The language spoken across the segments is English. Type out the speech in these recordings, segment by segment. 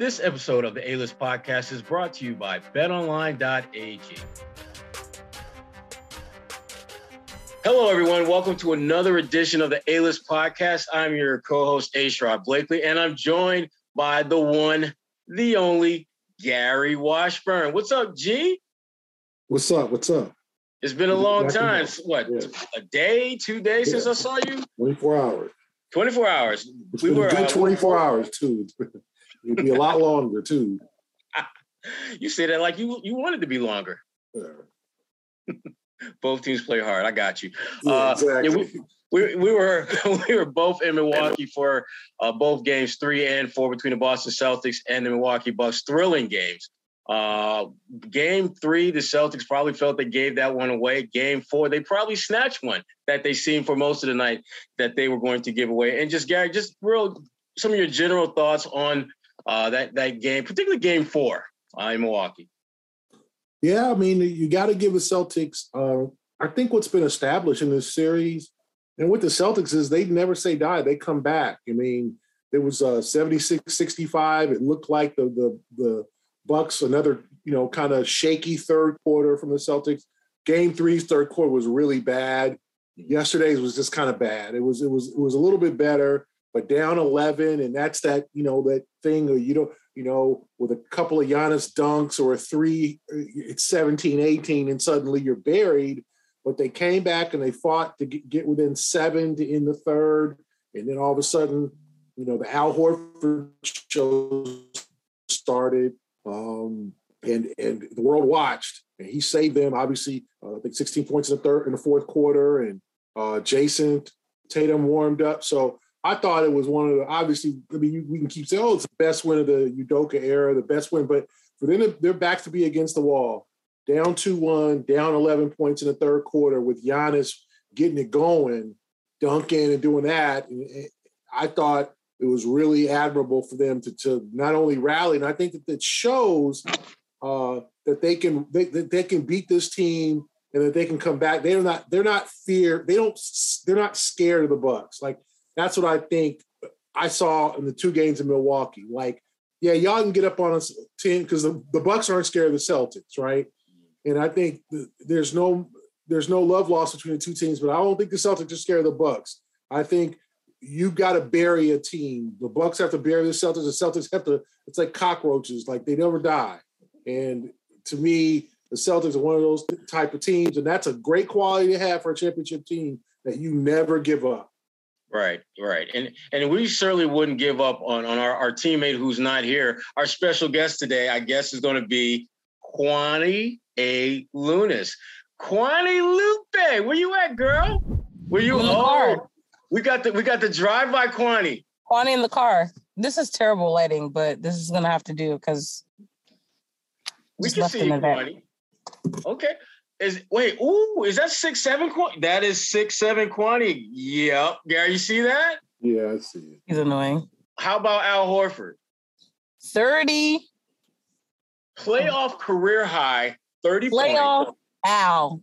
This episode of the A List Podcast is brought to you by betonline.ag. Hello, everyone. Welcome to another edition of the A List Podcast. I'm your co host, A. Sherrod Blakely, and I'm joined by the one, the only, Gary Washburn. What's up, G? What's up? What's up? It's been a long time. What, yeah. a day, two days yeah. since I saw you? 24 hours. 24 hours. It's we were good uh, 24 hours, too. It'd be a lot longer too. you say that like you you wanted to be longer. Yeah. both teams play hard. I got you. Yeah, uh, exactly. Yeah, we, we, we, were we were both in Milwaukee for uh, both games three and four between the Boston Celtics and the Milwaukee Bucks. Thrilling games. Uh, game three, the Celtics probably felt they gave that one away. Game four, they probably snatched one that they seen for most of the night that they were going to give away. And just Gary, just real some of your general thoughts on uh, that that game, particularly Game Four uh, in Milwaukee. Yeah, I mean, you got to give the Celtics. Uh, I think what's been established in this series and with the Celtics is they never say die; they come back. I mean, it was uh, 76-65. It looked like the the the Bucks another you know kind of shaky third quarter from the Celtics. Game three's third quarter was really bad. Yesterday's was just kind of bad. It was it was it was a little bit better but down 11, and that's that, you know, that thing, or you don't, you know, with a couple of Giannis dunks or a three, it's 17, 18, and suddenly you're buried. But they came back and they fought to get within seven to in the third. And then all of a sudden, you know, the Al Horford show started. Um, and and the world watched, and he saved them. Obviously, uh, I think 16 points in the third in the fourth quarter, and uh, Jayson Tatum warmed up. So I thought it was one of the obviously. I mean, you, we can keep saying, "Oh, it's the best win of the Udoka era, the best win," but for them, to, their backs to be against the wall, down two one, down eleven points in the third quarter, with Giannis getting it going, dunking and doing that, and I thought it was really admirable for them to to not only rally, and I think that that shows uh, that they can they, that they can beat this team and that they can come back. They're not they're not fear. They don't they're not scared of the Bucks. Like that's what I think I saw in the two games in Milwaukee. Like, yeah, y'all can get up on a team because the, the Bucks aren't scared of the Celtics, right? And I think there's no there's no love lost between the two teams, but I don't think the Celtics are scared of the Bucks. I think you've got to bury a team. The Bucks have to bury the Celtics. The Celtics have to. It's like cockroaches, like they never die. And to me, the Celtics are one of those type of teams, and that's a great quality to have for a championship team that you never give up. Right, right. And and we certainly wouldn't give up on, on our, our teammate who's not here. Our special guest today, I guess, is going to be Kwani A. Lunis. Kwani Lupe, where you at, girl? Where you? In the oh, car. we got the we got the drive by Kwani. Kwani in the car. This is terrible lighting, but this is gonna have to do because we can see you, Kwani. Okay. Is wait, ooh, is that six seven quantity? That is six seven quantity. Yep. Gary, you see that? Yeah, I see it. He's annoying. How about Al Horford? 30. Playoff career high, 30 Playoff points. Al.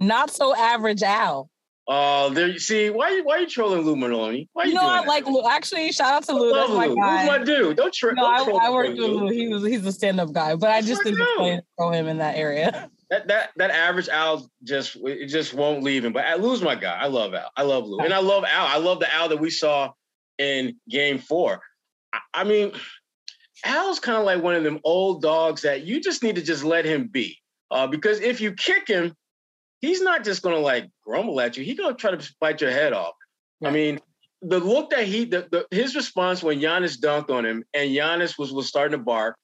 Not so average Al. Oh, uh, there. You see, why you why you trolling Lou Merloni? Why you, you know I like Lou. Actually, shout out to Lou. That's my Lou. guy. Who's my dude? Don't, tr- no, don't troll. I, I worked with Lou. He was he's a stand up guy, but I just didn't funny to throw him in that area. that that that average Al just it just won't leave him. But I lose my guy. I love Al. I love Lou, and I love Al. I love the Al that we saw in Game Four. I, I mean, Al's kind of like one of them old dogs that you just need to just let him be. Uh, because if you kick him, he's not just gonna like grumble at you. He's gonna try to bite your head off. I mean, the look that he, the, the, his response when Giannis dunked on him and Giannis was was starting to bark,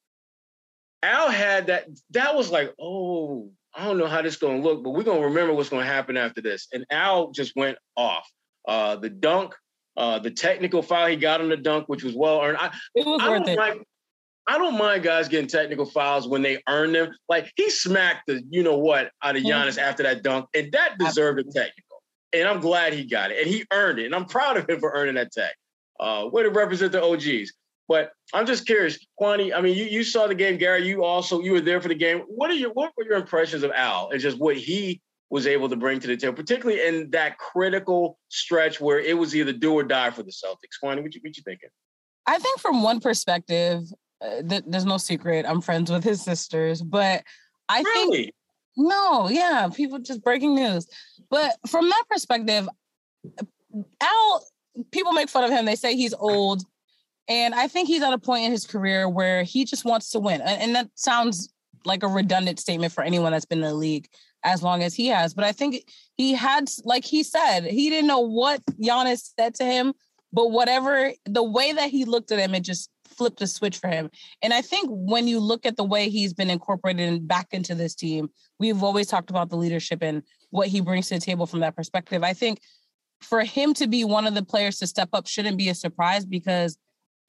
Al had that. That was like, oh, I don't know how this is going to look, but we're going to remember what's going to happen after this. And Al just went off. Uh, the dunk, uh, the technical foul he got on the dunk, which was well earned. I, it was I worth it. Mind, I don't mind guys getting technical fouls when they earn them. Like he smacked the you know what out of Giannis mm-hmm. after that dunk, and that deserved a technical. And I'm glad he got it, and he earned it, and I'm proud of him for earning that tech. Uh, way to represent the OGs. But I'm just curious, Kwani. I mean, you, you saw the game, Gary. You also you were there for the game. What are your what were your impressions of Al and just what he was able to bring to the table, particularly in that critical stretch where it was either do or die for the Celtics? Kwani, what you what you thinking? I think from one perspective, uh, th- there's no secret. I'm friends with his sisters, but I Really? think no, yeah, people just breaking news. But from that perspective, Al, people make fun of him. They say he's old, and I think he's at a point in his career where he just wants to win, and, that sounds like a redundant statement for anyone that's been in the league as long as he has. But I think he had, like he said, he didn't know what Giannis said to him, but whatever the way that he looked at him, it just flipped a switch for him. And I think when you look at the way he's been incorporated back into this team, we've always talked about the leadership and what he brings to the table from that perspective. I think for him to be one of the players to step up shouldn't be a surprise because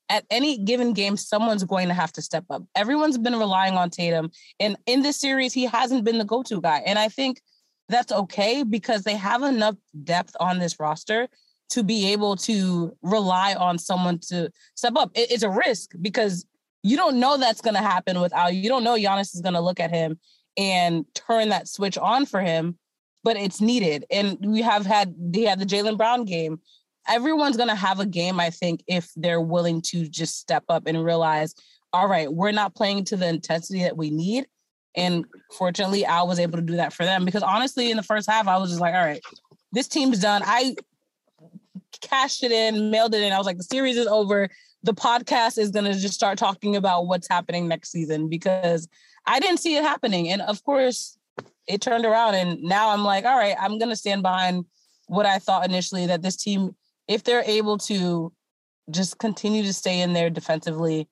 at any given game, someone's going to have to step up. Everyone's been relying on Tatum. And in this series, he hasn't been the go to guy. And I think that's okay because they have enough depth on this roster to be able to rely on someone to step up. It- it's a risk because you don't know that's going to happen without you. don't know Giannis is going to look at him and turn that switch on for him, but it's needed. And we have had they had the Jaylen Brown game. Everyone's going to have a game, I think, if they're willing to just step up and realize, all right, we're not playing to the intensity that we need. And fortunately, I was able to do that for them because honestly, in the first half, I was just like, all right, this team's done. I cashed it in, mailed it in. I was like, the series is over. The podcast is going to just start talking about what's happening next season because I didn't see it happening. And of course, it turned around. And now I'm like, all right, I'm going to stand behind what I thought initially that this team, if they're able to just continue to stay in there defensively,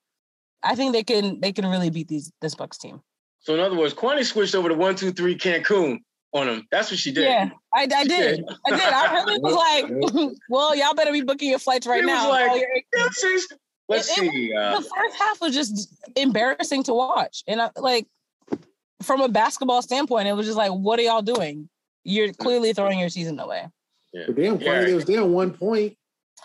I think they can they can really beat these this Bucks team. So in other words, Kwani switched over to one, two, three Cancun on him. That's what she did. Yeah, I, I did. I did. I really was like, well, y'all better be booking your flights right It now. like- you're- Yeah, sis. Let's It- it see. Uh, the first half was just embarrassing to watch. And I, like from a basketball standpoint, it was just like, what are y'all doing? You're clearly throwing your season away. Yeah. But damn, Yeah. funny, they was down one point.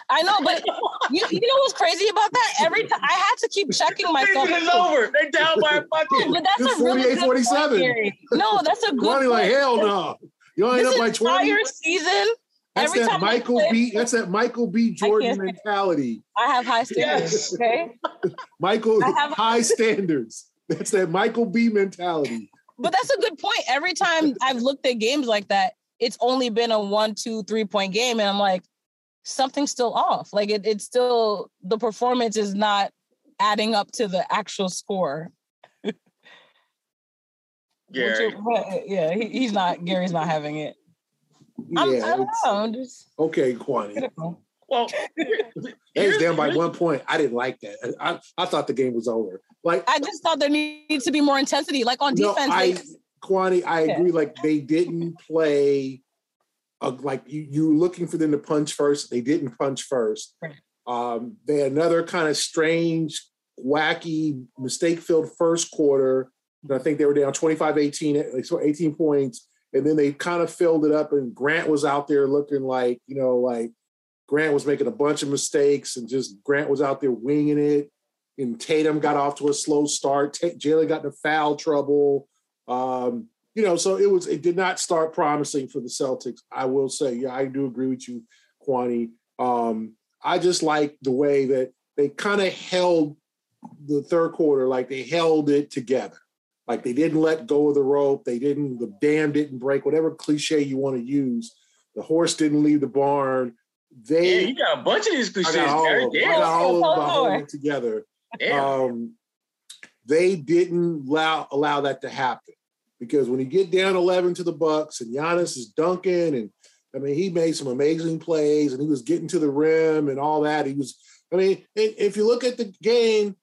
I know, but you, you know what's crazy about that? Every time I had to keep checking myself. Season is over. They're down by a fucking. But that's It's a really 48, good 47. Point, Gary. no, that's a good Kwani like hell no. You ain't up by twenty. entire season, That's every that time Michael play- B. That's that Michael B. Jordan can't- mentality. I have high standards. Yes. Okay. Michael I have- high standards. That's that Michael B. mentality. But that's a good point. Every time I've looked at games like that, it's only been a one, two, three point game. And I'm like, something's still off. Like it, it's still the performance is not adding up to the actual score. Gary. is- but, yeah, he, he's not. Gary's not having it. I'm, I don't know. I'm just Okay, Kwani. Well, They was down by one point. I didn't like that. I, I thought the game was over. Like I just thought there needs to be more intensity, like on no, defense. I like, Kwani, I agree. Like they didn't play. Uh, like you, you were looking for them to punch first. They didn't punch first. Right. Um, they had another kind of strange, wacky, mistake-filled first quarter. And I think they were down 25-18, so 18 points. And then they kind of filled it up, and Grant was out there looking like, you know, like Grant was making a bunch of mistakes, and just Grant was out there winging it. And Tatum got off to a slow start. Ta- Jaylen got into foul trouble. Um, you know, so it was it did not start promising for the Celtics. I will say, yeah, I do agree with you, Kwani. Um, I just like the way that they kind of held the third quarter, like they held it together. Like they didn't let go of the rope. They didn't, the dam didn't break, whatever cliche you want to use. The horse didn't leave the barn. Yeah, They you got a bunch of these I cliches. got all of them. I got all of them by Hold on. holding it together Damn. um, they didn't allow allow that to happen because when you get down 11 to the Bucks and Giannis is dunking and I mean he made some amazing plays and he was getting to the rim and all that. He was I mean if you look at the game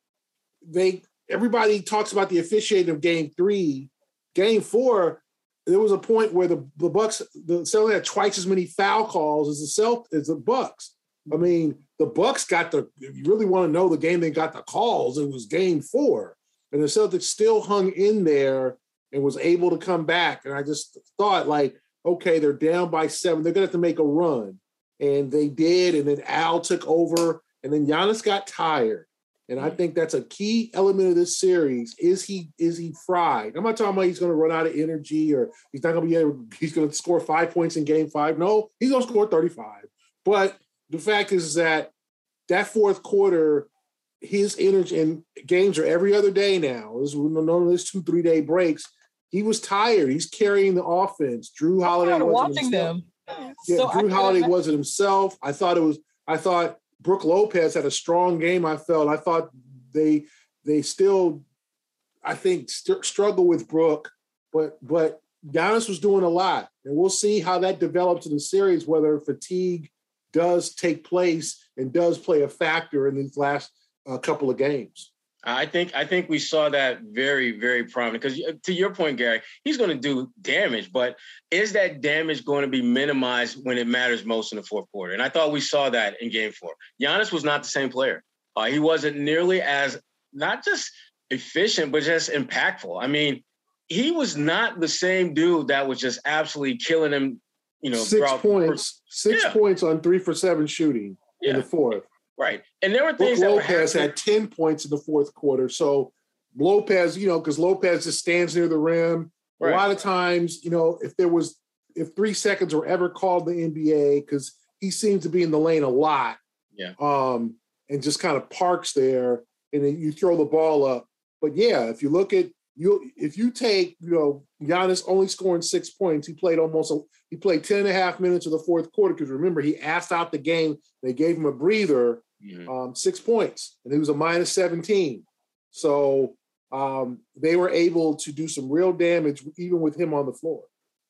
they everybody talks about the officiating of game 3 game 4 there was a point where the the Bucks the Celtics had twice as many foul calls as the Celt as the Bucks. I mean, the Bucks got the. If you really want to know the game they got the calls, it was Game Four, and the Celtics still hung in there and was able to come back. And I just thought, like, okay, they're down by seven. They're gonna have to make a run, and they did. And then Al took over, and then Giannis got tired. And I mm-hmm. think that's a key element of this series. Is he is he fried? I'm not talking about he's going to run out of energy or he's not going to be able. He's going to score five points in Game Five. No, he's going to score 35. But the fact is that that fourth quarter, his energy and games are every other day now. There's none of this two, three day breaks. He was tired. He's carrying the offense. Jrue Holiday watching them. Yeah, so Jrue Holiday wasn't himself. I thought it was. I thought Brook Lopez had a strong game. I felt. I thought they they still, I think, st- struggle with Brook, but but Giannis was doing a lot, and we'll see how that develops in the series. Whether fatigue does take place and does play a factor in these last uh, couple of games. I think I think we saw that very very prominent because to your point, Gary, he's going to do damage, but is that damage going to be minimized when it matters most in the fourth quarter? And I thought we saw that in Game Four. Giannis was not the same player. Uh, he wasn't nearly as not just efficient, but just impactful. I mean, he was not the same dude that was just absolutely killing him. You know, six points, six yeah. points on three for seven shooting yeah. in the fourth. Right, and there were things. Brook Lopez had ten points in the fourth quarter. So Lopez, you know, because Lopez just stands near the rim. Right. A lot of times, you know, if there was if three seconds were ever called the NBA, because he seems to be in the lane a lot. Yeah. Um, and just kind of parks there, and then you throw the ball up. But yeah, if you look at you, if you take you know Giannis only scoring six points, he played almost a, he played 10 and a half minutes of the fourth quarter because remember he asked out the game. They gave him a breather mm-hmm. um, six points, and he was a minus 17. So um, they were able to do some real damage even with him on the floor.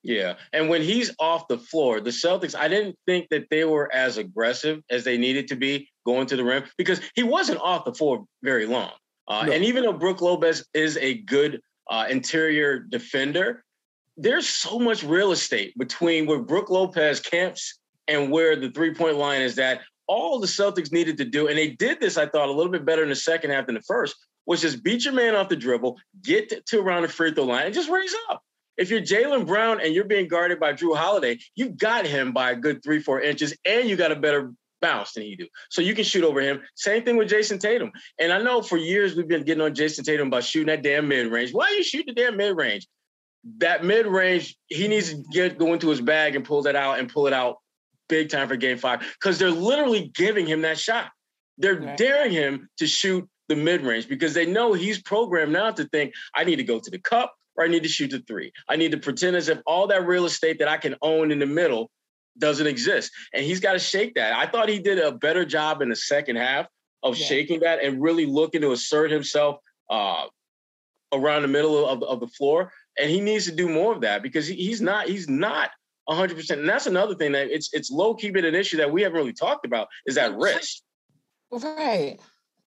Yeah. And when he's off the floor, the Celtics, I didn't think that they were as aggressive as they needed to be going to the rim because he wasn't off the floor very long. Uh, no. And even though Brook Lopez is a good uh, interior defender, there's so much real estate between where Brook Lopez camps and where the three point line is that all the Celtics needed to do, and they did this, I thought, a little bit better in the second half than the first, was just beat your man off the dribble, get to around the free throw line, and just raise up. If you're Jaylen Brown and you're being guarded by Jrue Holiday, you got him by a good three, four inches, and you got a better bounce than he do. So you can shoot over him. Same thing with Jayson Tatum. And I know for years we've been getting on Jayson Tatum about shooting that damn mid range. Why are you shooting the damn mid range? That mid range, he needs to get go into his bag and pull that out and pull it out big time for game five because they're literally giving him that shot. They're right. daring him to shoot the mid range because they know he's programmed now to think, I need to go to the cup or I need to shoot the three. I need to pretend as if all that real estate that I can own in the middle doesn't exist. And he's got to shake that. I thought he did a better job in the second half of yeah. shaking that and really looking to assert himself uh, around the middle of, of the floor. And he needs to do more of that because he, he's not he's not hundred percent. And that's another thing that it's it's low key been an issue that we haven't really talked about is that risk. Right.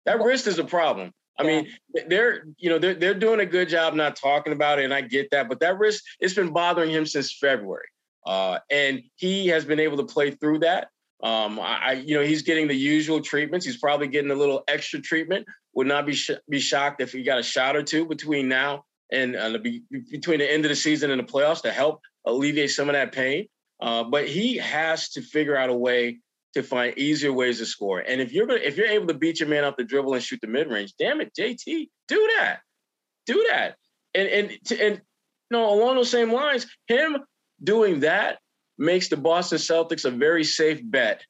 That risk is a problem. I yeah. mean, they're you know they're they're doing a good job not talking about it, and I get that. But that risk, it's been bothering him since February, uh, and he has been able to play through that. Um, I, you know, he's getting the usual treatments. He's probably getting a little extra treatment. Would not be sh- be shocked if he got a shot or two between now and uh, be, between the end of the season and the playoffs to help alleviate some of that pain. Uh, but he has to figure out a way to find easier ways to score. And if you're gonna, if you're able to beat your man off the dribble and shoot the mid range, damn it, JT, do that, do that. And and and you know, along those same lines, him doing that makes the Boston Celtics a very safe bet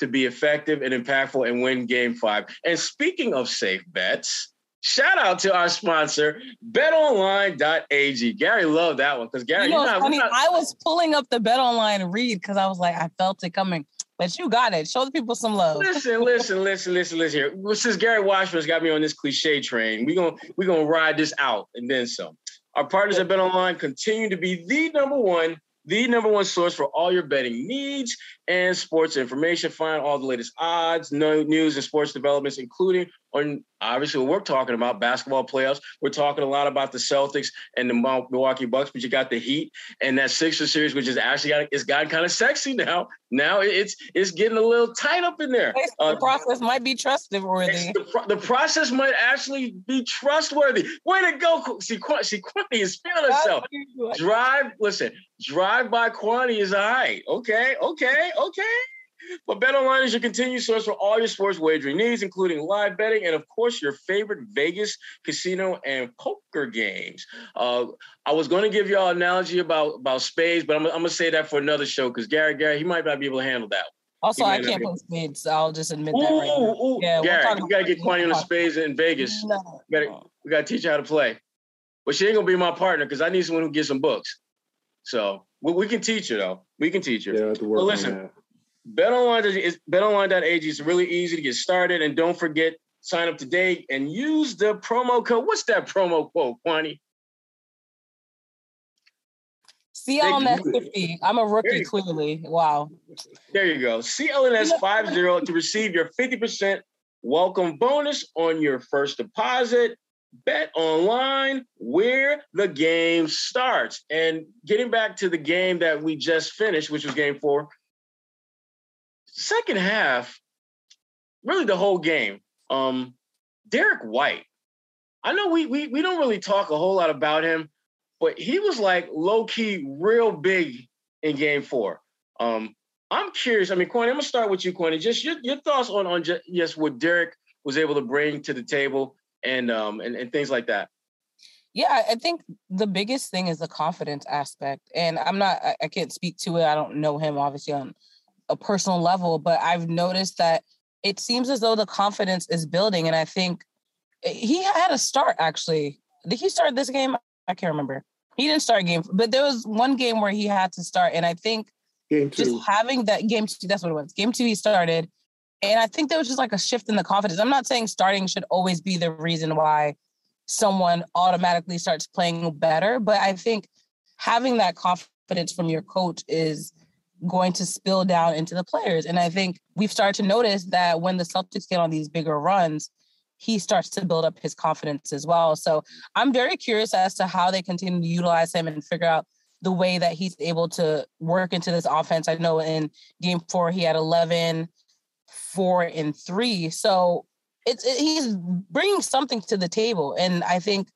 to be effective and impactful and win Game Five. And speaking of safe bets, Shout out to our sponsor, betonline.ag. Gary loved that one because Gary, you know, not, funny. Not... I was pulling up the betonline read because I was like, I felt it coming. But you got it. Show the people some love. Listen, listen, listen, listen, listen here. Well, since Gary Washburn's got me on this cliche train, we're gonna we're gonna ride this out and then some. Our partners at BetOnline continue to be the number one the number one source for all your betting needs and sports information. Find all the latest odds, no news, and sports developments, including on obviously what we're talking about basketball playoffs. We're talking a lot about the Celtics and the Milwaukee Bucks, but you got the Heat and that Sixer series, which is actually got it's gotten kind of sexy now. Now it's it's getting a little tight up in there. The uh, process might be trustworthy. The, the, process might actually be trustworthy. Way to go! See, see, Quantity is feeling herself. Drive, listen, drive by Quantity is all right. Okay, okay, okay. But BetOnline is your continued source for all your sports wagering needs, including live betting and, of course, your favorite Vegas casino and poker games. Uh, I was going to give y'all an analogy about about spades, but I'm, I'm going to say that for another show because Gary, Gary, he might not be able to handle that. Also, I can't play spades, so I'll just admit ooh, that right now. Ooh, yeah, Garrett, you gotta get Kwani on the spades in Vegas. No. We gotta, we gotta teach her how to play. But she ain't gonna be my partner because I need someone who gets some books. So we, we can teach her though. We can teach her. Yeah, to work but listen, BetOnline is BetOnline.ag is really easy to get started, and don't forget sign up today and use the promo code. What's that promo code, Kwani? CLNS50. I'm a rookie, clearly. Wow. There you go. CLNS50 to receive your 50% welcome bonus on your first deposit. Bet online where the game starts. And getting back to the game that we just finished, which was game four, second half, really the whole game. Um, Derrick White. I know we, we we don't really talk a whole lot about him, but he was like low key real big in game four. Um, I'm curious. I mean, Kwani, I'm gonna start with you, Kwani. Just your, your thoughts on on just, yes, what Derrick was able to bring to the table and um and, and things like that. Yeah, I think the biggest thing is the confidence aspect. And I'm not I, I can't speak to it. I don't know him obviously on a personal level, but I've noticed that it seems as though the confidence is building. And I think eh, he had a start actually. Did he start this game? I can't remember. He didn't start a game, but there was one game where he had to start, and I think just having that game two, that's what it was. Game two, he started, and I think there was just like a shift in the confidence. I'm not saying starting should always be the reason why someone automatically starts playing better, but I think having that confidence from your coach is going to spill down into the players. And I think we've started to notice that when the Celtics get on these bigger runs, he starts to build up his confidence as well. So I'm very curious as to how they continue to utilize him and figure out the way that he's able to work into this offense. I know in game four, he had 11, four, and three. So it's it, he's bringing something to the table. And I think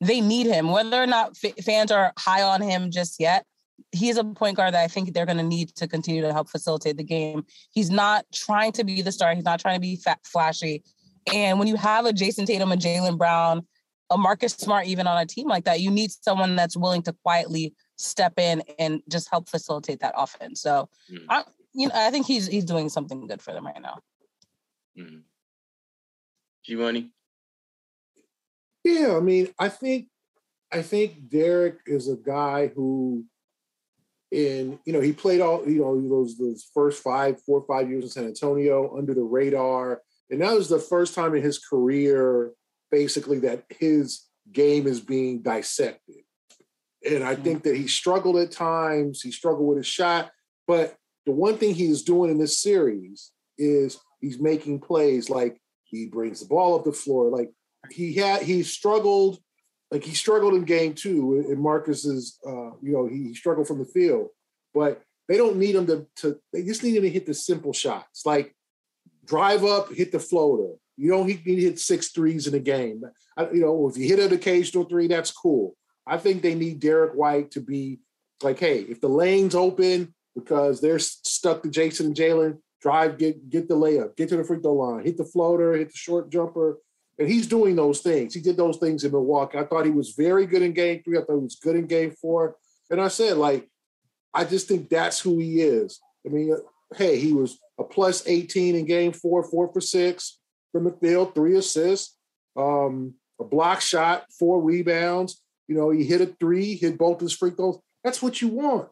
they need him, whether or not f- fans are high on him just yet. He's a point guard that I think they're going to need to continue to help facilitate the game. He's not trying to be the star. He's not trying to be fat, flashy. And when you have a Jayson Tatum, a Jaylen Brown, a Marcus Smart, even on a team like that, you need someone that's willing to quietly step in and just help facilitate that offense. So, mm. I, you know, I think he's he's doing something good for them right now. Mm. G-Money? Yeah, I mean, I think I think Derrick is a guy who in you know he played all you know those those first five four or five years in San Antonio under the radar and that was the first time in his career, basically, that his game is being dissected. And I hmm. think that he struggled at times, he struggled with his shot. But the one thing he's doing in this series is he's making plays like he brings the ball up the floor. Like he had, he struggled, like he struggled in game two in Marcus's, uh, you know, he, he struggled from the field. But they don't need him to, to, they just need him to hit the simple shots. Like drive up, hit the floater. You don't need to hit six threes in a game. I, you know, if you hit an occasional three, that's cool. I think they need Derrick White to be like, hey, if the lane's open because they're stuck to Jayson and Jaylen, drive, get get the layup, get to the free throw line, hit the floater, hit the short jumper. And he's doing those things. He did those things in Milwaukee. I thought he was very good in game three. I thought he was good in game four. And I said, like, I just think that's who he is. I mean, hey, he was a plus 18 in game four, four for six from the field, three assists, um, a block shot, four rebounds. You know, he hit a three, hit both his free throws. That's what you want.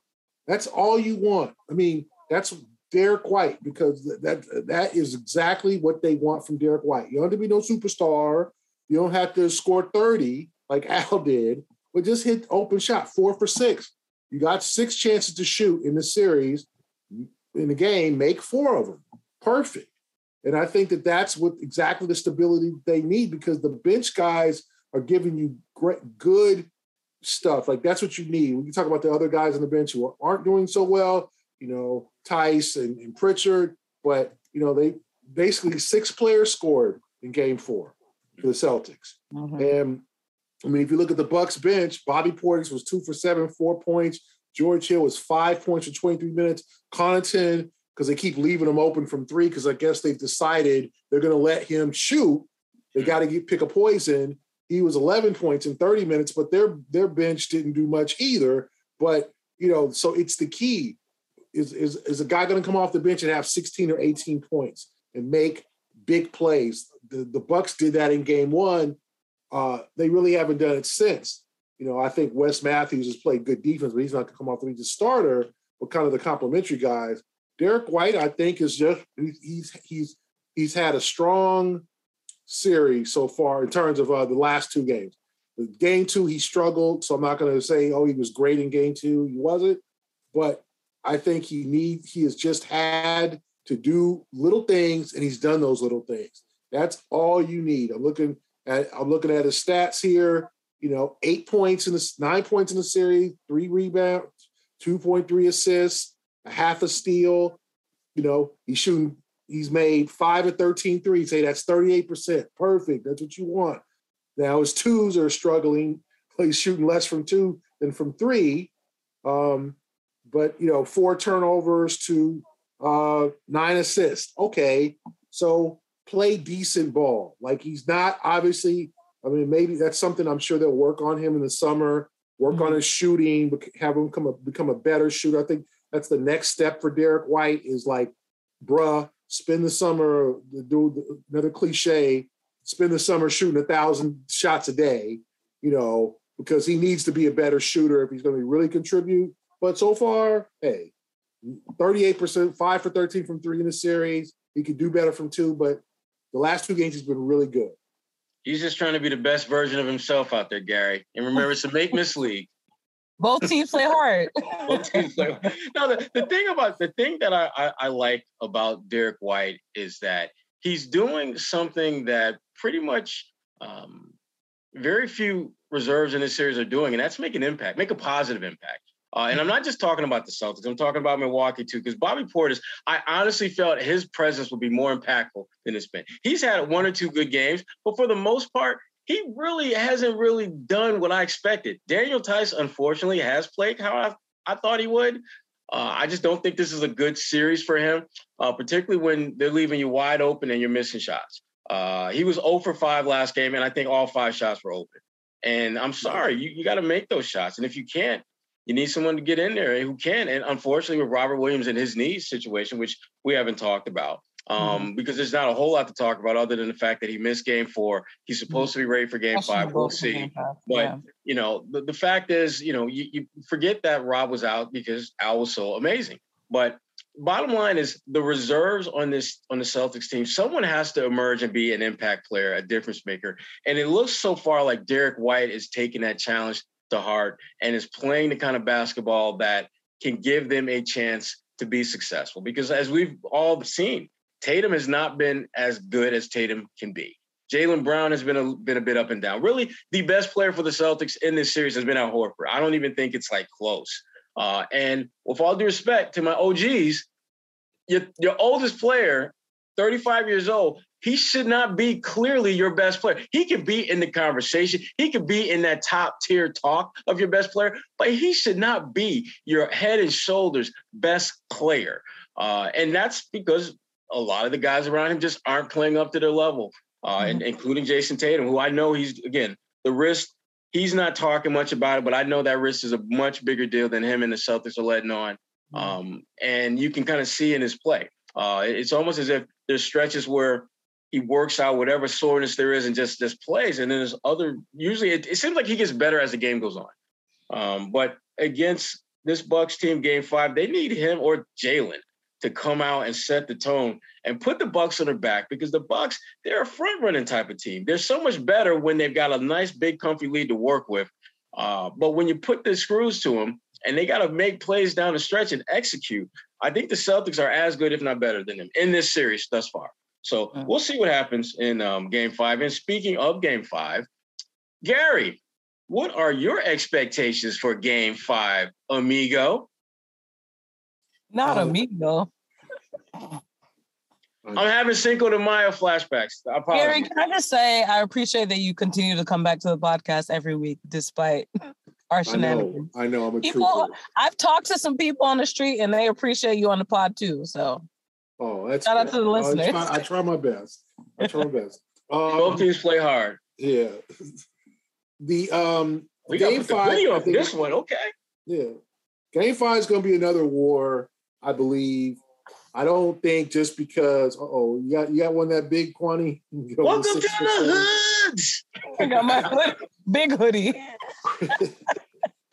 That's all you want. I mean, that's Derrick White because that that is exactly what they want from Derrick White. You don't have to be no superstar. You don't have to score 30 like Al did, but just hit open shot, four for six. You got six chances to shoot in the series mm, in the game, make four of them. Perfect. And I think that that's what exactly the stability they need because the bench guys are giving you great, good stuff. Like that's what you need. We can talk about the other guys on the bench who aren't doing so well, you know, Theis and, and Pritchard, but you know, they basically six players scored in game four for the Celtics. Mm-hmm. And I mean, if you look at the Bucks bench, Bobby Portis was two for seven, four points. George Hill was five points for 23 minutes. Connaughton, because they keep leaving him open from three, because I guess they've decided they're going to let him shoot. They got to pick a poison. He was 11 points in 30 minutes, but their their bench didn't do much either. But you know, so it's the key. Is is is a guy going to come off the bench and have 16 or 18 points and make big plays? The the Bucks did that in game one. Uh, they really haven't done it since. You know, I think Wes Matthews has played good defense, but he's not going to come off the bench as starter, but kind of the complementary guys. Derrick White, I think, is just he's he's he's had a strong series so far in terms of uh, the last two games. Game two, he struggled, so I'm not going to say, oh, he was great in game two. He wasn't, but I think he need he has just had to do little things, and he's done those little things. That's all you need. I'm looking at I'm looking at his stats here. You know, eight points in the nine points in the series, three rebounds, two point three assists, a half a steal. You know, he's shooting. He's made five of 13 threes. Say that's 38%. Perfect. That's what you want. Now his twos are struggling. He's shooting less from two than from three. Um, but you know, four turnovers to uh, nine assists. Okay, so play decent ball. Like he's not obviously. I mean, maybe that's something I'm sure they'll work on him in the summer. Work mm-hmm. on his shooting, have him come a, become a better shooter. I think that's the next step for Derrick White. Is like, bruh, spend the summer. Do another cliche. Spend the summer shooting a thousand shots a day. You know, because he needs to be a better shooter if he's going to really contribute. But so far, hey, 38%, five for 13 from three in the series. He could do better from two, but the last two games he's been really good. He's just trying to be the best version of himself out there, Gary. And remember, it's a make miss league. Both teams play hard. Both teams play hard. Now, the, the thing about the thing that I, I, I like about Derrick White is that he's doing something that pretty much um, very few reserves in this series are doing, and that's make an impact, make a positive impact. Uh, and I'm not just talking about the Celtics. I'm talking about Milwaukee too, because Bobby Portis, I honestly felt his presence would be more impactful than it's been. He's had one or two good games, but for the most part, he really hasn't really done what I expected. Daniel Theis, unfortunately, has played how I, I thought he would. Uh, I just don't think this is a good series for him, uh, particularly when they're leaving you wide open and you're missing shots. Uh, he was 0 for 5 last game, and I think all five shots were open. And I'm sorry, you, you got to make those shots. And if you can't, you need someone to get in there who can. And unfortunately, with Robert Williams and his knee situation, which we haven't talked about, um, mm-hmm. because there's not a whole lot to talk about other than the fact that he missed game four. He's mm-hmm. supposed mm-hmm. to be ready for game five. We'll see. But, yeah. you know, the, the fact is, you know, you, you forget that Rob was out because Al was so amazing. But bottom line is the reserves on this on the Celtics team, someone has to emerge and be an impact player, a difference maker. And it looks so far like Derrick White is taking that challenge to heart and is playing the kind of basketball that can give them a chance to be successful. Because as we've all seen, Tatum has not been as good as Tatum can be. Jaylen Brown has been a been a bit up and down. Really, the best player for the Celtics in this series has been Al Horford. I don't even think it's like close. Uh, and with all due respect to my OGs, your, your oldest player, 35 years old, he should not be clearly your best player. He could be in the conversation. He could be in that top tier talk of your best player, but he should not be your head and shoulders best player. Uh, and that's because a lot of the guys around him just aren't playing up to their level, uh, mm-hmm. and, including Jayson Tatum, who I know he's, again, the wrist, he's not talking much about it, but I know that wrist is a much bigger deal than him and the Celtics are letting on. Mm-hmm. Um, and you can kind of see in his play. Uh, it's almost as if there's stretches where he works out whatever soreness there is and just just plays. And then there's other. Usually, it, it seems like he gets better as the game goes on. Um, but against this Bucks team, Game Five, they need him or Jaylen to come out and set the tone and put the Bucks on their back because the Bucks they're a front running type of team. They're so much better when they've got a nice big comfy lead to work with. Uh, but when you put the screws to them and they got to make plays down the stretch and execute, I think the Celtics are as good, if not better, than them in this series thus far. So mm. we'll see what happens in um, game five. And speaking of game five, Gary, what are your expectations for game five, amigo? Not um, amigo. I'm having Cinco de Mayo flashbacks. Gary, can I just say I appreciate that you continue to come back to the podcast every week despite our shenanigans. I know, I know I'm a people, trooper. I've talked to some people on the street and they appreciate you on the pod too. So Oh, that's shout out to the listeners. I try, I try, my best. I try my best. Um, Both teams play hard. Yeah. The um we game five. The on this one, okay. Yeah. Game five is going to be another war. I believe. I don't think just because oh you got you got one that big quantity. Welcome to the hoods. I got my hood, big hoodie.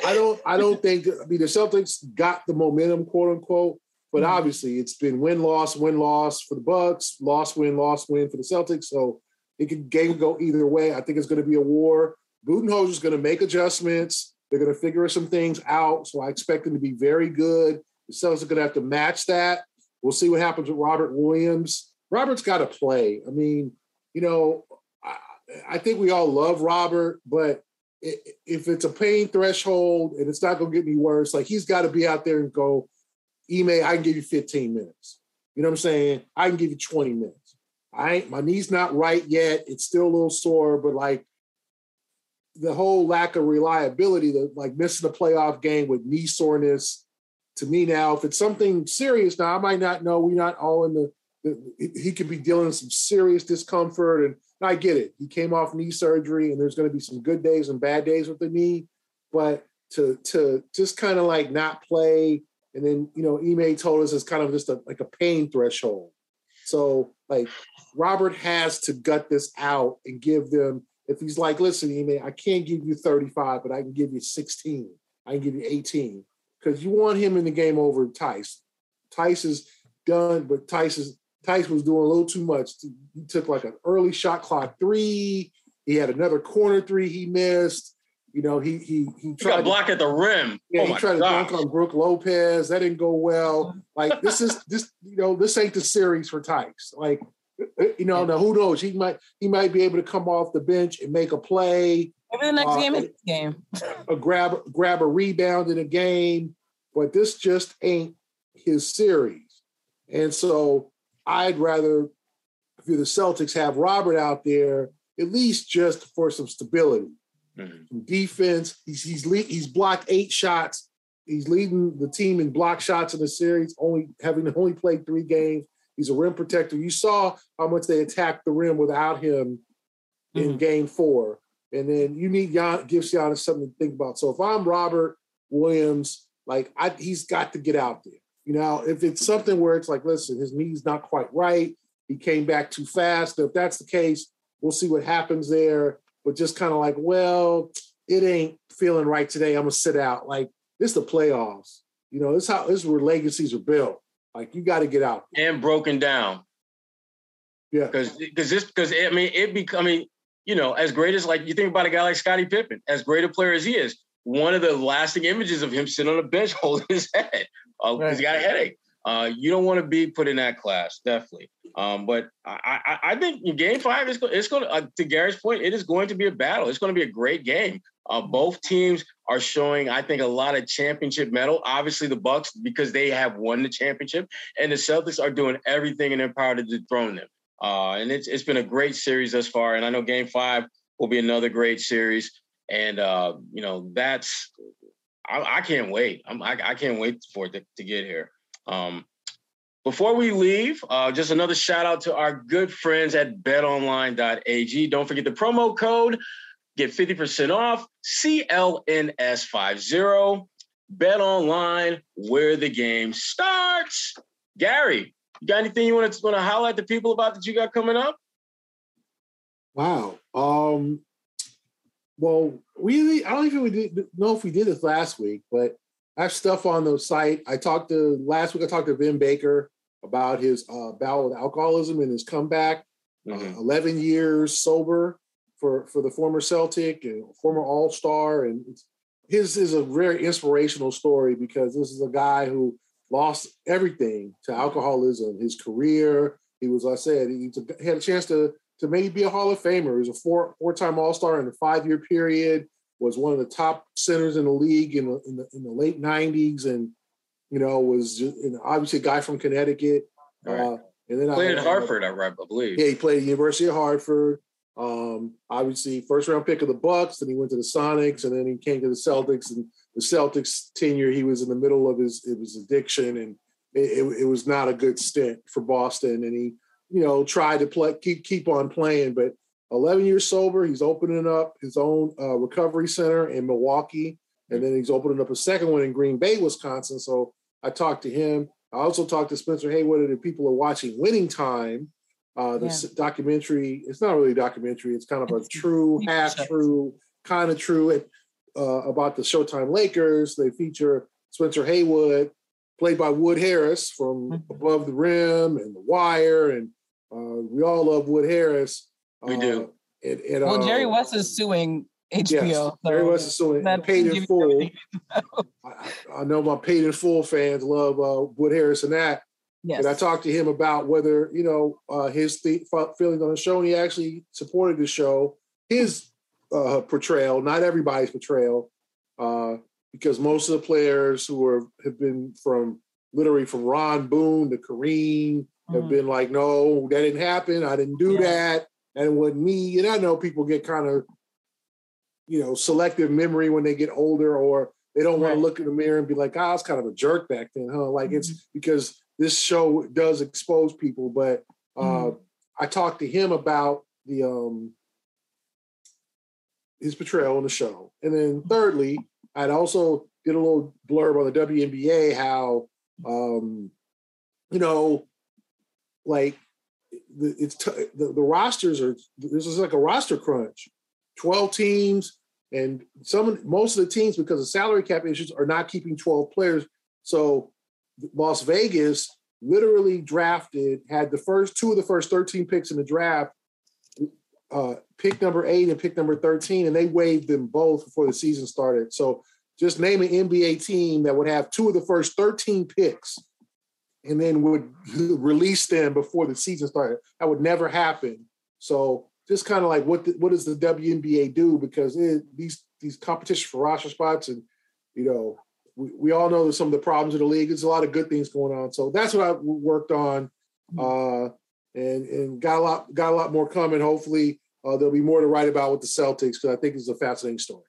I don't I don't think I mean the Celtics got the momentum, quote unquote, but mm-hmm. obviously it's been win loss win loss for the Bucks, loss win loss win for the Celtics. So it could game go either way. I think it's going to be a war. Budenholzer is going to make adjustments. They're going to figure some things out. So I expect them to be very good. The Celtics are going to have to match that. We'll see what happens with Robert Williams. Robert's got to play. I mean, you know, I, I think we all love Robert, but if it's a pain threshold and it's not going to get any worse, like he's got to be out there and go, Ime, I can give you 15 minutes. You know what I'm saying? I can give you 20 minutes. I ain't, my knee's not right yet. It's still a little sore, but like the whole lack of reliability, the like missing the playoff game with knee soreness. To me now, if it's something serious, now I might not know. We're not all in the, the he could be dealing with some serious discomfort and I get it. He came off knee surgery, and there's going to be some good days and bad days with the knee. But to to just kind of like not play, and then you know, Ime told us it's kind of just a, like a pain threshold. So like Robert has to gut this out and give them. If he's like, listen, Ime, I can't give you 35, but I can give you 16. I can give you 18 because you want him in the game over Theis. Theis is done, but Theis is Theis was doing a little too much. He took like an early shot clock three. He had another corner three he missed. You know, he he he tried to block at the rim. Yeah, oh he tried gosh. to dunk on Brook Lopez. That didn't go well. Like this is this, you know, this ain't the series for Tykes. Like, uh, you know, now who knows? He might he might be able to come off the bench and make a play. Maybe the next uh, game is game. a grab grab a rebound in a game, but this just ain't his series. And so I'd rather, if you're the Celtics, have Robert out there at least just for some stability, mm-hmm. defense. He's he's he's blocked eight shots. He's leading the team in block shots in the series, only having only played three games. He's a rim protector. You saw how much they attacked the rim without him mm-hmm. in Game Four, and then you need Jan, gives Giannis something to think about. So if I'm Robert Williams, like I, he's got to get out there. You know, if it's something where it's like, listen, his knee's not quite right, he came back too fast. If that's the case, we'll see what happens there. But just kind of like, well, it ain't feeling right today. I'm gonna sit out. Like this is the playoffs. You know, this how this is where legacies are built. Like you got to get out and broken down. Yeah, because because this because I mean it becoming you know as great as like you think about a guy like Scottie Pippen, as great a player as he is, one of the lasting images of him sitting on a bench holding his head because uh, right. he got a headache. Uh, you don't want to be put in that class, definitely. Um, but I, I, I, think Game Five is it's going to, uh, to Gary's point, it is going to be a battle. It's going to be a great game. Uh, both teams are showing, I think, a lot of championship mettle. Obviously, the Bucks because they have won the championship, and the Celtics are doing everything in their power to dethrone them. Uh, and it's it's been a great series thus far. And I know Game Five will be another great series. And uh, you know that's I, I can't wait. I'm, I, I can't wait for it to, to get here. Um, before we leave, uh, just another shout out to our good friends at betonline.ag. Don't forget the promo code, get 50% off, CLNS50. Bet online, where the game starts. Gary, you got anything you want to want to highlight to people about that you got coming up? Wow. Um, well, we I don't even know if we did this last week, but I have stuff on the site. I talked to last week. I talked to Vin Baker about his uh, battle with alcoholism and his comeback. Uh, mm-hmm. Uh, Eleven years sober for for the former Celtic and former All Star, and his is a very inspirational story because this is a guy who lost everything to alcoholism. His career, he was, I said, he had a chance to to maybe be a Hall of Famer. He was a four four time All Star in a five year period. Was one of the top centers in the league in the in the, in the late '90s, and you know was just, obviously a guy from Connecticut. Right. Uh, and then played I, at Hartford, I, I believe. Yeah, he played at University of Hartford. Um, obviously, first round pick of the Bucks. Then he went to the Sonics, and then he came to the Celtics. And the Celtics tenure, he was in the middle of his his addiction, and it, it, it was not a good stint for Boston. And he you know, tried to play, keep keep on playing. But 11 years sober, he's opening up his own uh, recovery center in Milwaukee, and then he's opening up a second one in Green Bay, Wisconsin. So I talked to him. I also talked to Spencer Haywood and people are watching Winning Time, uh, the yeah. documentary. It's not really a documentary. It's kind of a true, half true, kind of true uh, about the Showtime Lakers. They feature Spencer Haywood, played by Wood Harris from mm-hmm. Above the Rim and The Wire, and uh, we all love Wood Harris. We do. Uh, and, and, well, Jerry uh, West is suing HBO. Yes, so Jerry West is suing. Paid in full. I, I, know my paid in full fans love uh, Wood Harris and that. Yes. And I talked to him about whether you know uh, his th- feelings on the show, and he actually supported the show. His uh, portrayal, not everybody's portrayal, uh, because most of the players who are have been from literally from Ron Boone to Kareem have mm-hmm. been like, no, that didn't happen. I didn't do yeah. that, and it wasn't me. And I know people get kind of, you know, selective memory when they get older, or they don't right. want to look in the mirror and be like, oh, I was kind of a jerk back then, huh? Like mm-hmm. it's because this show does expose people. But uh, mm-hmm. I talked to him about the um his portrayal on the show, and then thirdly, I'd also did a little blurb on the WNBA how um you know like it's t- the, the rosters are this is like a roster crunch. 12 teams and some most of the teams because of salary cap issues are not keeping 12 players. So las vegas literally drafted had the first two of the first 13 picks in the draft uh, pick number eight and pick number 13 and they waived them both before the season started. So just name an nba team that would have two of the first 13 picks and then would release them before the season started. That would never happen. So just kind of like what the, what does the WNBA do? Because it, these these competition for roster spots and you know we, we all know some of the problems in the league. There's a lot of good things going on. So that's what I worked on, mm-hmm. uh, and and got a lot got a lot more coming. Hopefully uh, there'll be more to write about with the Celtics because I think it's a fascinating story.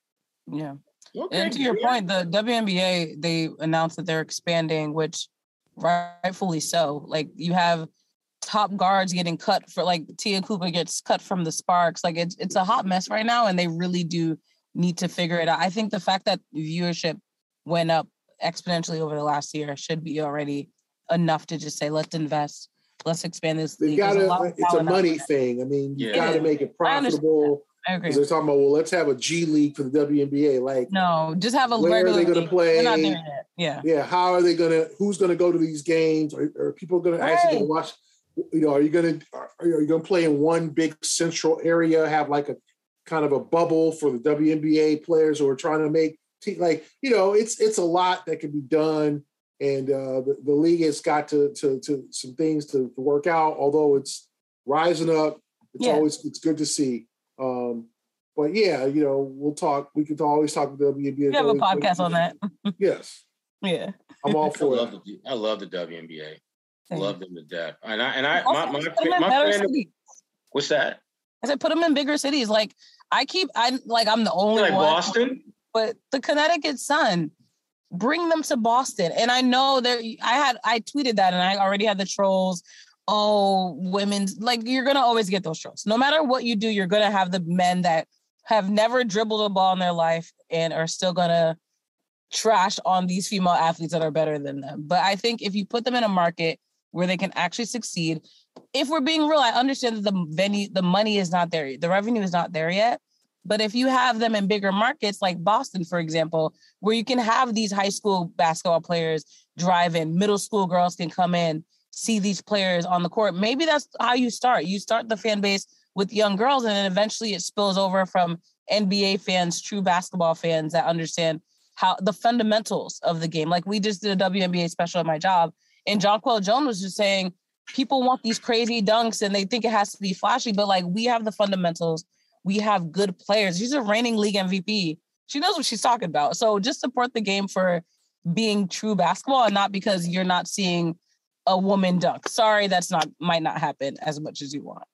Yeah. Okay, and to your point, the WNBA they announced that they're expanding, which rightfully so. Like you have top guards getting cut for like Te'a Cooper gets cut from the Sparks. Like it's it's a hot mess right now, and they really do need to figure it out. I think the fact that viewership went up exponentially over the last year should be already enough to just say let's invest, let's expand this. You gotta, a it's a money thing. I mean, you yeah. got to make it profitable. I agree. They're talking about well, let's have a G League for the WNBA. Like, no, just have a. Where are they going to play? Yeah, yeah. How are they going to? Who's going to go to these games? Are, are people going to actually go watch? You know, are you going to? Are you going to play in one big central area? Have like a kind of a bubble for the WNBA players who are trying to make like you know, it's it's a lot that can be done, and uh, the, the league has got to to to some things to, to work out. Although it's rising up, it's yeah. always it's good to see. Um, but yeah, you know, we'll talk. We can always talk with WNBA. We have a podcast on that. yes. Yeah. I'm all for I love it. The, I love the WNBA. I love them to death. And I and I my my, my, my friend, What's that? I said put them in bigger cities. Like I keep I like I'm the only like one. Boston. But the Connecticut Sun, bring them to Boston. And I know there I had I tweeted that and I already had the trolls oh, women's like you're gonna always get those trolls. No matter what you do, you're gonna have the men that have never dribbled a ball in their life and are still gonna trash on these female athletes that are better than them. But I think if you put them in a market where they can actually succeed, if we're being real, I understand that the venue, the money is not there, the revenue is not there yet. But if you have them in bigger markets like Boston, for example, where you can have these high school basketball players drive in, middle school girls can come in see these players on the court. Maybe that's how you start. You start the fan base with young girls, and then eventually it spills over from NBA fans, true basketball fans that understand how the fundamentals of the game. Like we just did a WNBA special at my job, and Jonquel Jones was just saying people want these crazy dunks and they think it has to be flashy, but like we have the fundamentals. We have good players. She's a reigning league MVP. She knows what she's talking about. So just support the game for being true basketball and not because you're not seeing a woman dunk. Sorry, that's not might not happen as much as you want.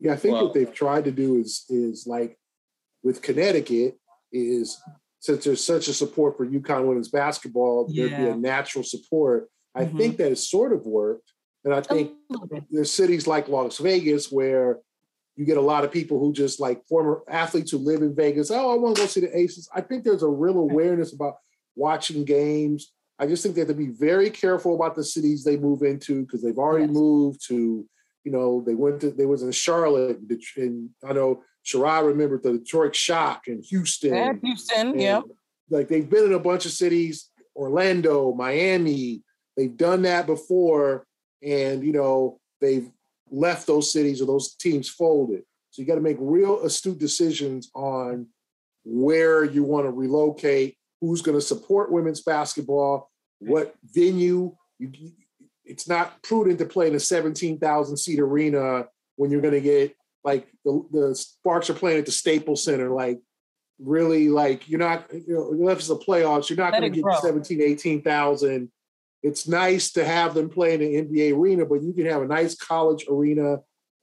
Yeah, I think well, what they've tried to do is is like with Connecticut is since there's such a support for UConn women's basketball, yeah. there'd be a natural support. I mm-hmm. think that has sort of worked. And I think there's cities like Las Vegas where you get a lot of people who just like former athletes who live in Vegas. Oh, I want to go see the Aces. I think there's a real awareness about watching games I just think they have to be very careful about the cities they move into because they've already yes. moved to, you know, they went to they was in Charlotte and I know Sherrod remembered the Detroit Shock and Houston. Yeah, Houston, yeah. Like they've been in a bunch of cities, Orlando, Miami. They've done that before, and you know they've left those cities or those teams folded. So you got to make real astute decisions on where you want to relocate, who's going to support women's basketball, what venue. You, it's not prudent to play in a 17,000 seat arena when you're going to get like the, the Sparks are playing at the Staples Center. Like really, like you're not, you know, unless it's the playoffs, you're not going to get grow. 17, 18,000. It's nice to have them play in the NBA arena, but you can have a nice college arena.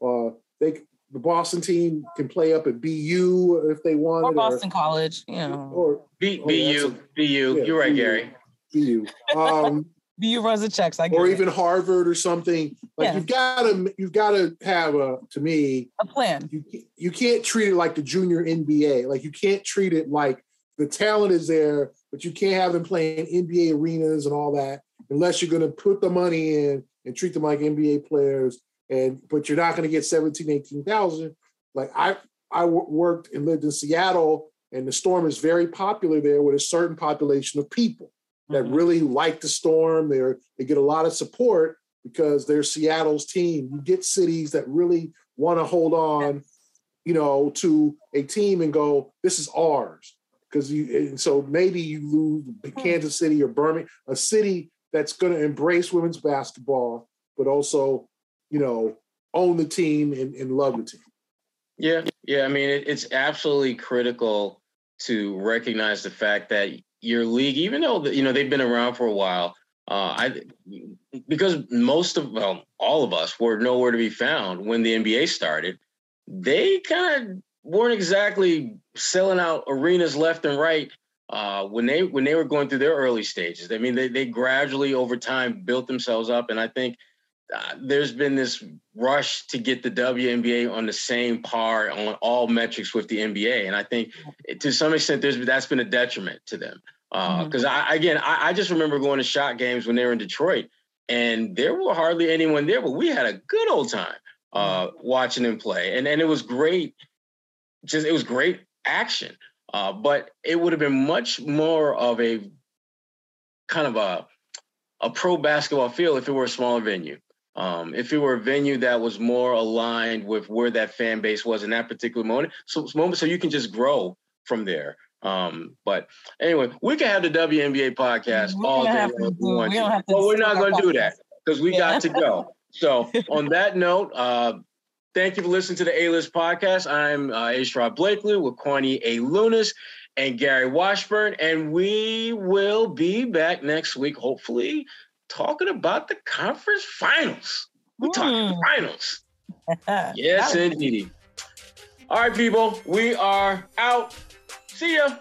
Uh, they the Boston team can play up at BU if they want. Or Boston or, College, you know. Or B, oh, BU, a, BU. Yeah, You're right, BU, Gary. BU. Um, BU runs the checks. I guess. or even it. Harvard or something. Like yeah. you've got to, you've got to have a, to me, a plan. You you can't treat it like the junior NBA. Like you can't treat it like the talent is there, but you can't have them playing NBA arenas and all that unless you're going to put the money in and treat them like NBA players and but you're not going to get 17, 18,000. Like I I worked and lived in Seattle, and the storm is very popular there with a certain population of people that mm-hmm. really like the storm. They they get a lot of support because they're Seattle's team. You get cities that really want to hold on, you know, to a team and go, this is ours. Because you, and so maybe you lose hmm. Kansas City or Birmingham, a city that's going to embrace women's basketball, but also you know, own the team and, and love the team. Yeah, yeah. I mean, it, it's absolutely critical to recognize the fact that your league, even though you know they've been around for a while, uh, I because most of well, all of us were nowhere to be found when the NBA started. They kind of weren't exactly selling out arenas left and right uh, when they when they were going through their early stages. I mean, they they gradually over time built themselves up, and I think uh, there's been this rush to get the WNBA on the same par on all metrics with the NBA, and I think to some extent there's that's been a detriment to them. Because uh, mm-hmm. I again, I, I, just remember going to Shock games when they were in Detroit, and there were hardly anyone there, but we had a good old time uh, mm-hmm. watching them play, and and it was great. Just it was great action, uh, but it would have been much more of a kind of a a pro basketball feel if it were a smaller venue. Um, if it were a venue that was more aligned with where that fan base was in that particular moment, so moment, so you can just grow from there. Um, but anyway, we can have the WNBA podcast we all day. we, we to but we're not going to do that because we yeah. got to go. So on that note, uh, thank you for listening to the A-List podcast. I'm uh, A. Sherrod Blakely with Kwani A. Lunis and Gary Washburn, and we will be back next week, hopefully talking about the conference finals. We're mm. talking finals. yes, indeed. All right, people, we are out. See ya.